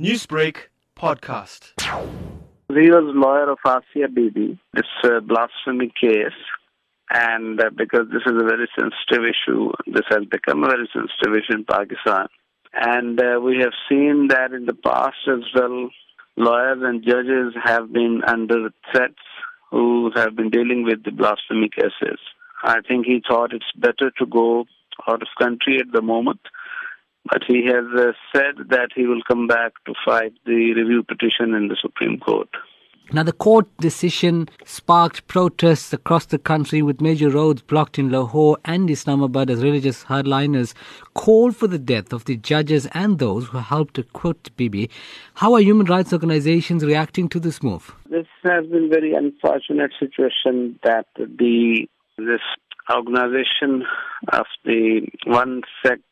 Newsbreak podcast. He was lawyer of Aasia Bibi. this a blasphemy case. And uh, because this is a very sensitive issue, this has become a very sensitive issue in Pakistan. And uh, we have seen that in the past as well, lawyers and judges have been under threats who have been dealing with the blasphemy cases. I think he thought it's better to go out of country at the moment but he has uh, said that he will come back to fight the review petition in the Supreme Court. Now, the court decision sparked protests across the country with major roads blocked in Lahore and Islamabad as religious hardliners called for the death of the judges and those who helped acquit Bibi. How are human rights organizations reacting to this move? This has been a very unfortunate situation that the this organization of the one sect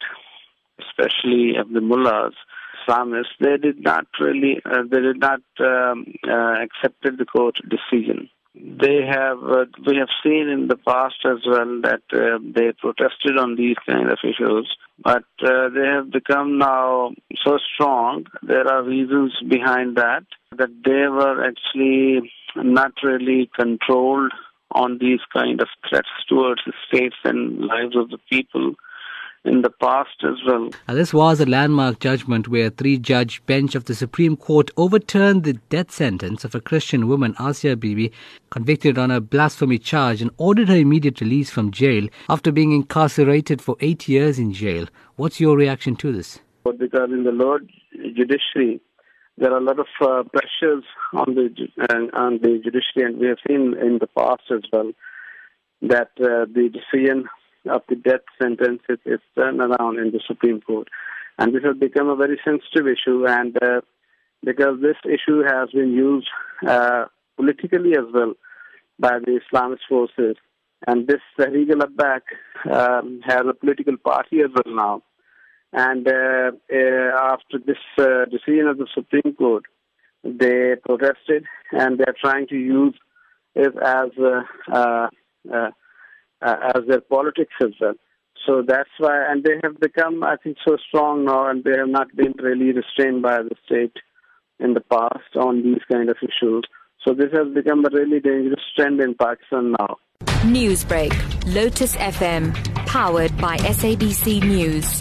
especially of the mullahs, Islamists, they did not really, uh, they did not um, uh, accepted the court decision. They have, uh, we have seen in the past as well that uh, they protested on these kind of issues, but uh, they have become now so strong. There are reasons behind that, that they were actually not really controlled on these kind of threats towards the states and lives of the people in the past as well. Now, this was a landmark judgment where a three judge bench of the Supreme Court overturned the death sentence of a Christian woman, Aasia Bibi, convicted on a blasphemy charge and ordered her immediate release from jail after being incarcerated for eight years in jail. What's your reaction to this? Because in the Lord judiciary, there are a lot of uh, pressures on the uh, on the judiciary, and we have seen in the past as well that uh, the decision of the death sentence is, turned around in the Supreme Court. And this has become a very sensitive issue, and uh, because this issue has been used uh, politically as well by the Islamist forces, and this Tehreek al-Labbaik um, has a political party as well now. And uh, uh, after this uh, decision of the Supreme Court, they protested, and they are trying to use it as uh, uh, uh, uh, Uh, as their politics as well. So that's why, and they have become, I think, so strong now, and they have not been really restrained by the state in the past on these kind of issues. So this has become a really dangerous trend in Pakistan now. Newsbreak, Lotus FM, powered by SABC News.